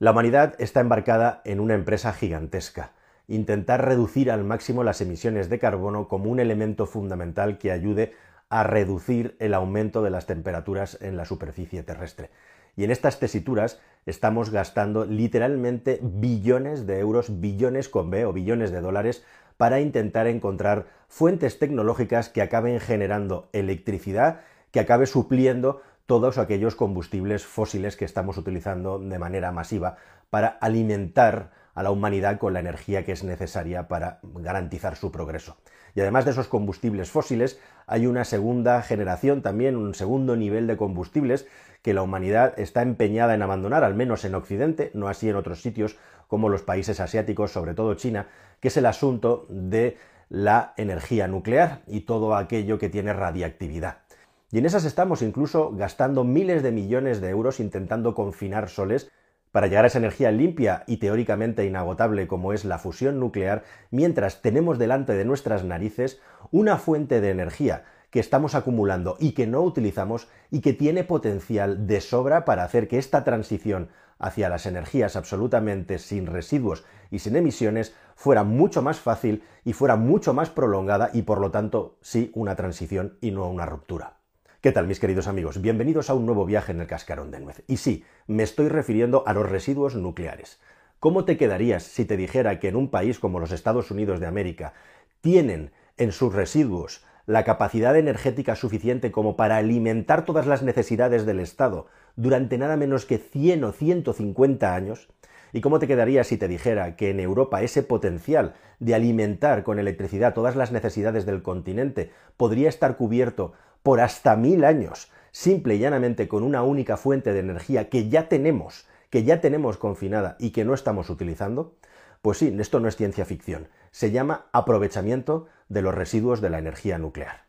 La humanidad está embarcada en una empresa gigantesca, intentar reducir al máximo las emisiones de carbono como un elemento fundamental que ayude a reducir el aumento de las temperaturas en la superficie terrestre. Y en estas tesituras estamos gastando literalmente billones de euros, billones con B o billones de dólares para intentar encontrar fuentes tecnológicas que acaben generando electricidad, que acabe supliendo todos aquellos combustibles fósiles que estamos utilizando de manera masiva para alimentar a la humanidad con la energía que es necesaria para garantizar su progreso. Y además de esos combustibles fósiles, hay una segunda generación también, un segundo nivel de combustibles que la humanidad está empeñada en abandonar, al menos en Occidente, no así en otros sitios como los países asiáticos, sobre todo China, que es el asunto de la energía nuclear y todo aquello que tiene radiactividad. Y en esas estamos incluso gastando miles de millones de euros intentando confinar soles para llegar a esa energía limpia y teóricamente inagotable como es la fusión nuclear, mientras tenemos delante de nuestras narices una fuente de energía que estamos acumulando y que no utilizamos y que tiene potencial de sobra para hacer que esta transición hacia las energías absolutamente sin residuos y sin emisiones fuera mucho más fácil y fuera mucho más prolongada y por lo tanto sí una transición y no una ruptura. ¿Qué tal mis queridos amigos? Bienvenidos a un nuevo viaje en el cascarón de nuez. Y sí, me estoy refiriendo a los residuos nucleares. ¿Cómo te quedarías si te dijera que en un país como los Estados Unidos de América tienen en sus residuos la capacidad energética suficiente como para alimentar todas las necesidades del Estado durante nada menos que 100 o 150 años? ¿Y cómo te quedarías si te dijera que en Europa ese potencial de alimentar con electricidad todas las necesidades del continente podría estar cubierto por hasta mil años, simple y llanamente con una única fuente de energía que ya tenemos, que ya tenemos confinada y que no estamos utilizando? Pues sí, esto no es ciencia ficción, se llama aprovechamiento de los residuos de la energía nuclear.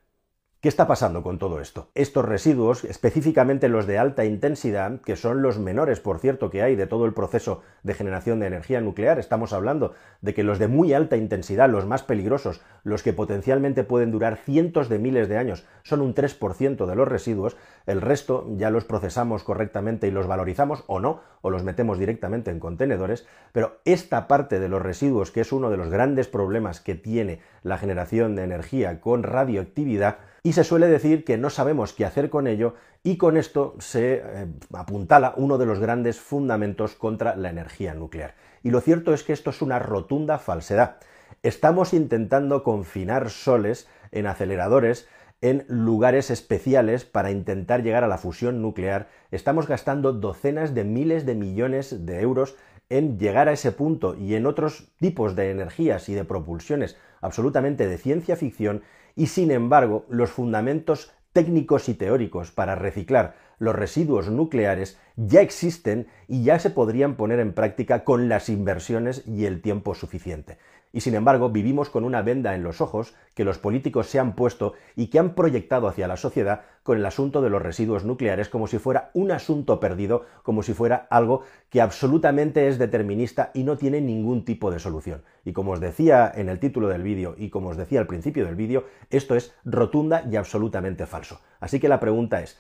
¿Qué está pasando con todo esto? Estos residuos, específicamente los de alta intensidad, que son los menores, por cierto, que hay de todo el proceso de generación de energía nuclear, estamos hablando de que los de muy alta intensidad, los más peligrosos, los que potencialmente pueden durar cientos de miles de años, son un 3% de los residuos, el resto ya los procesamos correctamente y los valorizamos o no, o los metemos directamente en contenedores, pero esta parte de los residuos, que es uno de los grandes problemas que tiene la generación de energía con radioactividad, y se suele decir que no sabemos qué hacer con ello y con esto se eh, apuntala uno de los grandes fundamentos contra la energía nuclear. Y lo cierto es que esto es una rotunda falsedad. Estamos intentando confinar soles en aceleradores en lugares especiales para intentar llegar a la fusión nuclear. Estamos gastando docenas de miles de millones de euros en llegar a ese punto y en otros tipos de energías y de propulsiones absolutamente de ciencia ficción y sin embargo los fundamentos técnicos y teóricos para reciclar los residuos nucleares ya existen y ya se podrían poner en práctica con las inversiones y el tiempo suficiente y sin embargo vivimos con una venda en los ojos que los políticos se han puesto y que han proyectado hacia la sociedad con el asunto de los residuos nucleares como si fuera un asunto perdido, como si fuera algo que absolutamente es determinista y no tiene ningún tipo de solución. Y como os decía en el título del vídeo y como os decía al principio del vídeo, esto es rotunda y absolutamente falso. Así que la pregunta es,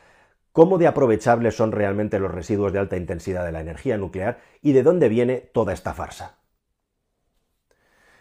¿Cómo de aprovechables son realmente los residuos de alta intensidad de la energía nuclear y de dónde viene toda esta farsa?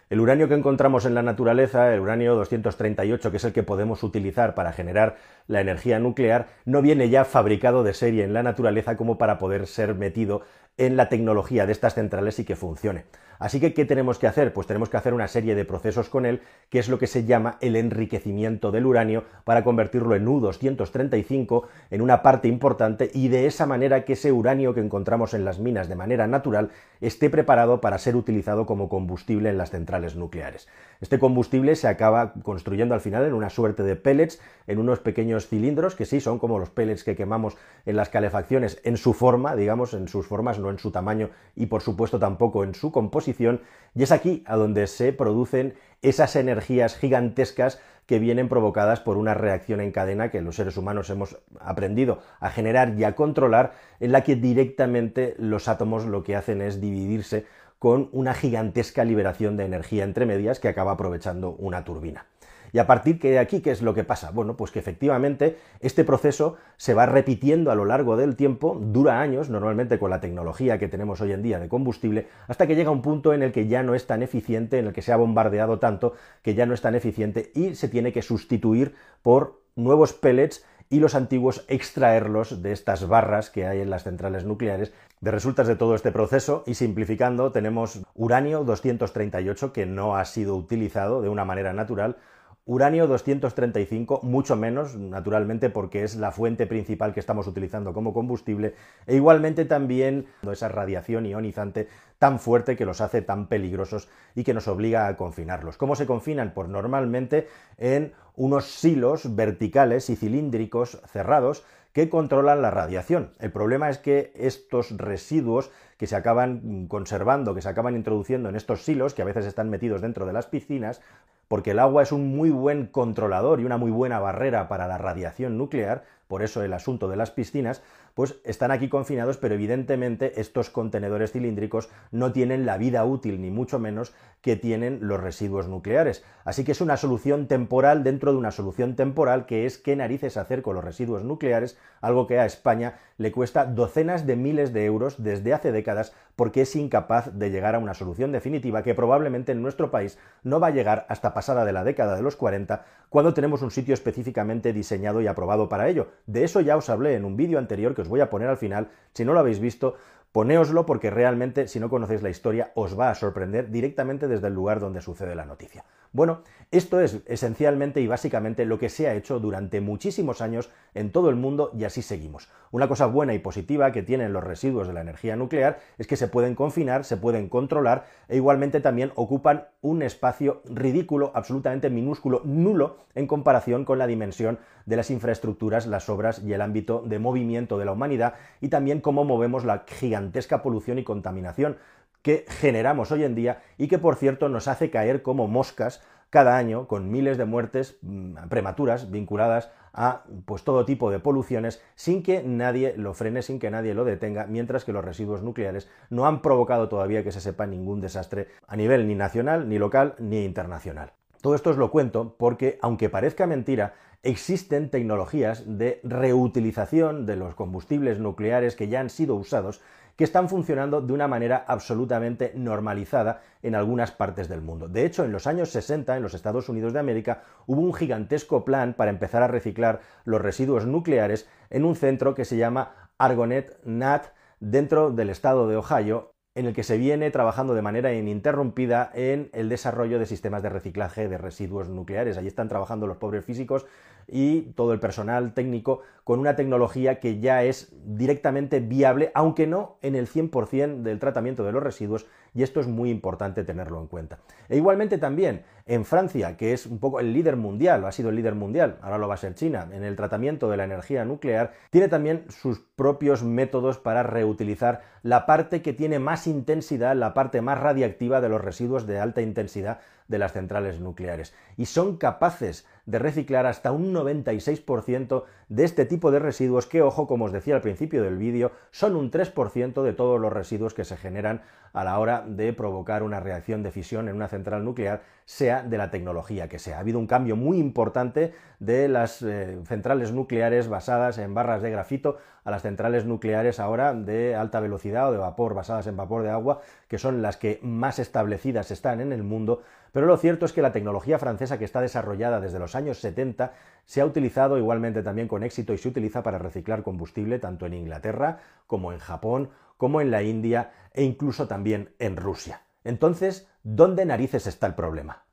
El uranio que encontramos en la naturaleza, el uranio 238, que es el que podemos utilizar para generar la energía nuclear, no viene ya fabricado de serie en la naturaleza como para poder ser metido en la tecnología de estas centrales y que funcione. Así que, ¿qué tenemos que hacer? Pues tenemos que hacer una serie de procesos con él, que es lo que se llama el enriquecimiento del uranio, para convertirlo en U-235 en una parte importante y de esa manera que ese uranio que encontramos en las minas de manera natural esté preparado para ser utilizado como combustible en las centrales nucleares. Este combustible se acaba construyendo al final en una suerte de pellets, en unos pequeños cilindros, que sí son como los pellets que quemamos en las calefacciones en su forma, digamos, en sus formas, no en su tamaño y por supuesto tampoco en su composición, y es aquí a donde se producen esas energías gigantescas que vienen provocadas por una reacción en cadena que los seres humanos hemos aprendido a generar y a controlar, en la que directamente los átomos lo que hacen es dividirse con una gigantesca liberación de energía entre medias que acaba aprovechando una turbina. Y a partir de aquí, ¿qué es lo que pasa? Bueno, pues que efectivamente este proceso se va repitiendo a lo largo del tiempo, dura años, normalmente con la tecnología que tenemos hoy en día de combustible, hasta que llega un punto en el que ya no es tan eficiente, en el que se ha bombardeado tanto que ya no es tan eficiente y se tiene que sustituir por nuevos pellets y los antiguos extraerlos de estas barras que hay en las centrales nucleares. De resultas de todo este proceso y simplificando tenemos uranio 238 que no ha sido utilizado de una manera natural, Uranio 235, mucho menos, naturalmente, porque es la fuente principal que estamos utilizando como combustible, e igualmente también esa radiación ionizante tan fuerte que los hace tan peligrosos y que nos obliga a confinarlos. ¿Cómo se confinan? Pues normalmente en unos silos verticales y cilíndricos cerrados que controlan la radiación. El problema es que estos residuos que se acaban conservando, que se acaban introduciendo en estos silos, que a veces están metidos dentro de las piscinas, porque el agua es un muy buen controlador y una muy buena barrera para la radiación nuclear, por eso el asunto de las piscinas, pues están aquí confinados, pero evidentemente estos contenedores cilíndricos no tienen la vida útil, ni mucho menos, que tienen los residuos nucleares. Así que es una solución temporal dentro de una solución temporal que es qué narices hacer con los residuos nucleares, algo que a España le cuesta docenas de miles de euros desde hace décadas porque es incapaz de llegar a una solución definitiva que probablemente en nuestro país no va a llegar hasta pasada de la década de los 40, cuando tenemos un sitio específicamente diseñado y aprobado para ello. De eso ya os hablé en un vídeo anterior que os voy a poner al final. Si no lo habéis visto, Ponéoslo porque realmente, si no conocéis la historia, os va a sorprender directamente desde el lugar donde sucede la noticia. Bueno, esto es esencialmente y básicamente lo que se ha hecho durante muchísimos años en todo el mundo y así seguimos. Una cosa buena y positiva que tienen los residuos de la energía nuclear es que se pueden confinar, se pueden controlar e igualmente también ocupan un espacio ridículo, absolutamente minúsculo, nulo en comparación con la dimensión de las infraestructuras, las obras y el ámbito de movimiento de la humanidad y también cómo movemos la gigantesca polución y contaminación que generamos hoy en día y que por cierto nos hace caer como moscas cada año con miles de muertes mm, prematuras vinculadas a pues todo tipo de poluciones sin que nadie lo frene, sin que nadie lo detenga, mientras que los residuos nucleares no han provocado todavía que se sepa ningún desastre a nivel ni nacional, ni local, ni internacional. Todo esto os lo cuento porque, aunque parezca mentira, existen tecnologías de reutilización de los combustibles nucleares que ya han sido usados que están funcionando de una manera absolutamente normalizada en algunas partes del mundo. De hecho, en los años 60, en los Estados Unidos de América, hubo un gigantesco plan para empezar a reciclar los residuos nucleares en un centro que se llama Argonet Nat dentro del estado de Ohio, en el que se viene trabajando de manera ininterrumpida en el desarrollo de sistemas de reciclaje de residuos nucleares. Allí están trabajando los pobres físicos y todo el personal técnico con una tecnología que ya es directamente viable, aunque no en el 100% del tratamiento de los residuos, y esto es muy importante tenerlo en cuenta. E igualmente también en Francia, que es un poco el líder mundial, ha sido el líder mundial, ahora lo va a ser China, en el tratamiento de la energía nuclear, tiene también sus propios métodos para reutilizar la parte que tiene más intensidad, la parte más radiactiva de los residuos de alta intensidad de las centrales nucleares. Y son capaces de reciclar hasta un 96% de este tipo de residuos que, ojo, como os decía al principio del vídeo, son un 3% de todos los residuos que se generan a la hora de provocar una reacción de fisión en una central nuclear, sea de la tecnología que sea. Ha habido un cambio muy importante de las eh, centrales nucleares basadas en barras de grafito a las centrales nucleares ahora de alta velocidad o de vapor basadas en vapor de agua, que son las que más establecidas están en el mundo, pero lo cierto es que la tecnología francesa que está desarrollada desde los años 70 se ha utilizado igualmente también con éxito y se utiliza para reciclar combustible tanto en Inglaterra como en Japón, como en la India e incluso también en Rusia. Entonces, ¿dónde narices está el problema?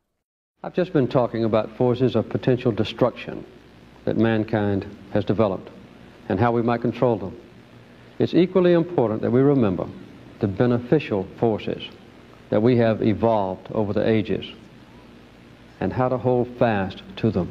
I've just been talking about forces of potential destruction that mankind has developed and how we might control them. It's equally important that we remember the beneficial forces that we have evolved over the ages and how to hold fast to them.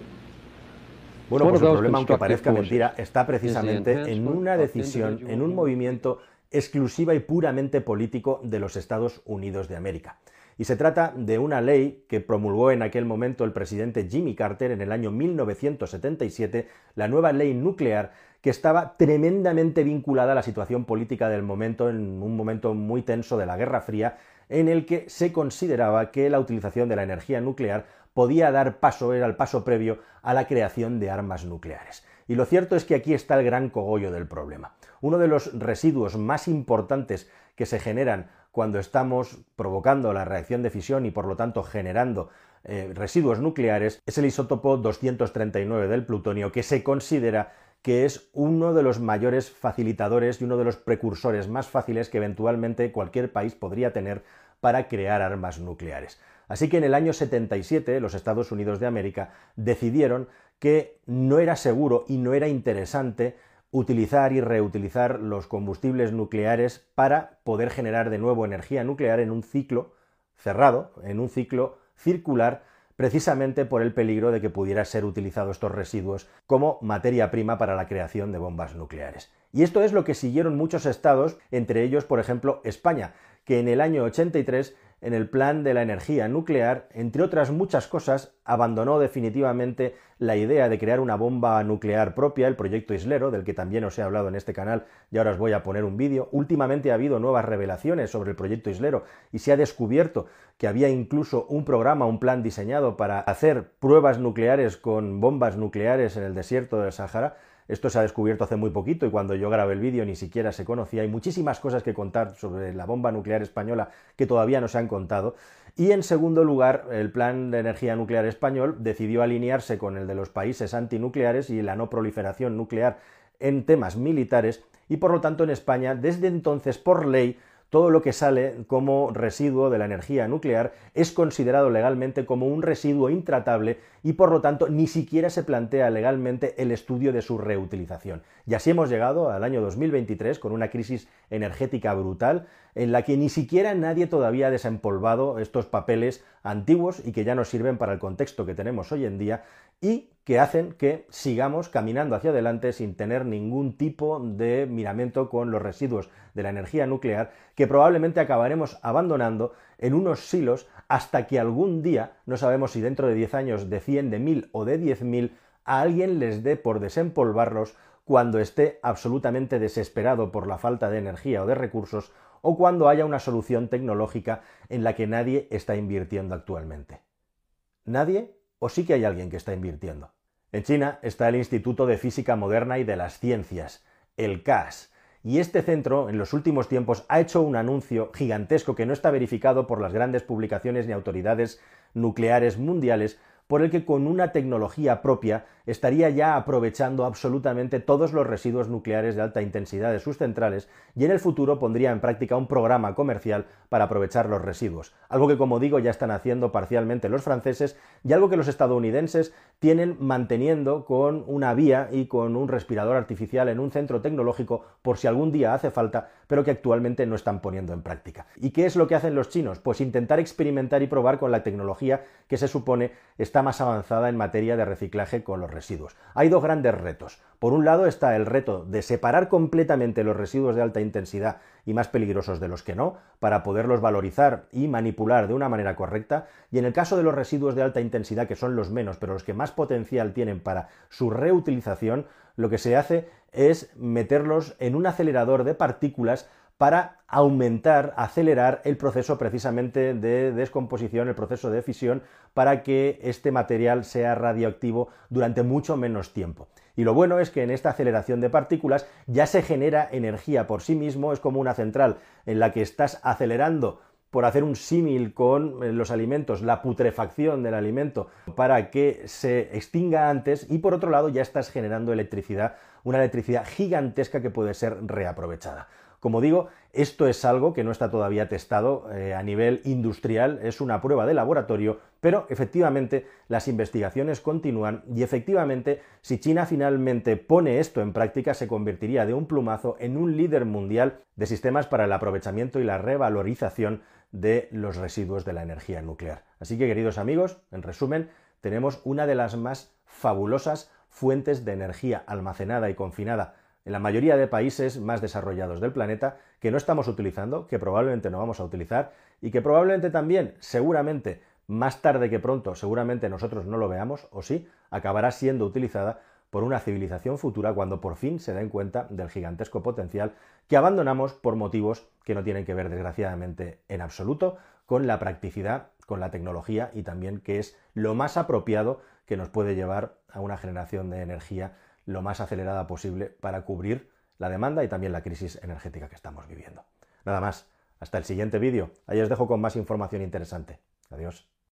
Bueno, pues el problema, aunque parezca mentira, está precisamente en una decisión, en un movimiento exclusiva y puramente político de los Estados Unidos de América. Y se trata de una ley que promulgó en aquel momento el presidente Jimmy Carter en el año 1977, la nueva ley nuclear, que estaba tremendamente vinculada a la situación política del momento, en un momento muy tenso de la Guerra Fría, en el que se consideraba que la utilización de la energía nuclear podía dar paso, era el paso previo a la creación de armas nucleares. Y lo cierto es que aquí está el gran cogollo del problema. Uno de los residuos más importantes que se generan cuando estamos provocando la reacción de fisión y por lo tanto generando eh, residuos nucleares es el isótopo 239 del plutonio que se considera que es uno de los mayores facilitadores y uno de los precursores más fáciles que eventualmente cualquier país podría tener para crear armas nucleares. Así que en el año 77 los Estados Unidos de América decidieron que no era seguro y no era interesante utilizar y reutilizar los combustibles nucleares para poder generar de nuevo energía nuclear en un ciclo cerrado, en un ciclo circular, precisamente por el peligro de que pudiera ser utilizado estos residuos como materia prima para la creación de bombas nucleares. Y esto es lo que siguieron muchos estados, entre ellos, por ejemplo, España, que en el año 83 en el plan de la energía nuclear, entre otras muchas cosas, abandonó definitivamente la idea de crear una bomba nuclear propia, el proyecto Islero, del que también os he hablado en este canal y ahora os voy a poner un vídeo. Últimamente ha habido nuevas revelaciones sobre el proyecto Islero y se ha descubierto que había incluso un programa, un plan diseñado para hacer pruebas nucleares con bombas nucleares en el desierto del Sahara esto se ha descubierto hace muy poquito y cuando yo grabé el vídeo ni siquiera se conocía. Hay muchísimas cosas que contar sobre la bomba nuclear española que todavía no se han contado. Y en segundo lugar, el Plan de Energía Nuclear Español decidió alinearse con el de los países antinucleares y la no proliferación nuclear en temas militares y por lo tanto en España desde entonces por ley todo lo que sale como residuo de la energía nuclear es considerado legalmente como un residuo intratable y por lo tanto ni siquiera se plantea legalmente el estudio de su reutilización. Y así hemos llegado al año 2023 con una crisis energética brutal en la que ni siquiera nadie todavía ha desempolvado estos papeles antiguos y que ya no sirven para el contexto que tenemos hoy en día y que hacen que sigamos caminando hacia adelante sin tener ningún tipo de miramiento con los residuos de la energía nuclear que probablemente acabaremos abandonando en unos silos hasta que algún día, no sabemos si dentro de 10 años, de 100, de 1000 o de 10.000, a alguien les dé por desempolvarlos cuando esté absolutamente desesperado por la falta de energía o de recursos o cuando haya una solución tecnológica en la que nadie está invirtiendo actualmente. ¿Nadie? ¿O sí que hay alguien que está invirtiendo? En China está el Instituto de Física Moderna y de las Ciencias, el CAS, y este centro en los últimos tiempos ha hecho un anuncio gigantesco que no está verificado por las grandes publicaciones ni autoridades nucleares mundiales por el que con una tecnología propia estaría ya aprovechando absolutamente todos los residuos nucleares de alta intensidad de sus centrales y en el futuro pondría en práctica un programa comercial para aprovechar los residuos, algo que como digo ya están haciendo parcialmente los franceses y algo que los estadounidenses tienen manteniendo con una vía y con un respirador artificial en un centro tecnológico por si algún día hace falta, pero que actualmente no están poniendo en práctica. ¿Y qué es lo que hacen los chinos? Pues intentar experimentar y probar con la tecnología que se supone está más avanzada en materia de reciclaje con los residuos. Hay dos grandes retos. Por un lado está el reto de separar completamente los residuos de alta intensidad y más peligrosos de los que no, para poderlos valorizar y manipular de una manera correcta, y en el caso de los residuos de alta intensidad, que son los menos, pero los que más potencial tienen para su reutilización, lo que se hace es meterlos en un acelerador de partículas para aumentar, acelerar el proceso precisamente de descomposición, el proceso de fisión, para que este material sea radioactivo durante mucho menos tiempo. Y lo bueno es que en esta aceleración de partículas ya se genera energía por sí mismo, es como una central en la que estás acelerando por hacer un símil con eh, los alimentos, la putrefacción del alimento para que se extinga antes y por otro lado ya estás generando electricidad, una electricidad gigantesca que puede ser reaprovechada. Como digo, esto es algo que no está todavía testado eh, a nivel industrial, es una prueba de laboratorio, pero efectivamente las investigaciones continúan y efectivamente si China finalmente pone esto en práctica se convertiría de un plumazo en un líder mundial de sistemas para el aprovechamiento y la revalorización de los residuos de la energía nuclear. Así que queridos amigos, en resumen, tenemos una de las más fabulosas fuentes de energía almacenada y confinada en la mayoría de países más desarrollados del planeta que no estamos utilizando, que probablemente no vamos a utilizar y que probablemente también, seguramente, más tarde que pronto, seguramente nosotros no lo veamos, o sí, acabará siendo utilizada por una civilización futura cuando por fin se den cuenta del gigantesco potencial que abandonamos por motivos que no tienen que ver, desgraciadamente, en absoluto con la practicidad con la tecnología y también que es lo más apropiado que nos puede llevar a una generación de energía lo más acelerada posible para cubrir la demanda y también la crisis energética que estamos viviendo. Nada más, hasta el siguiente vídeo. Ahí os dejo con más información interesante. Adiós.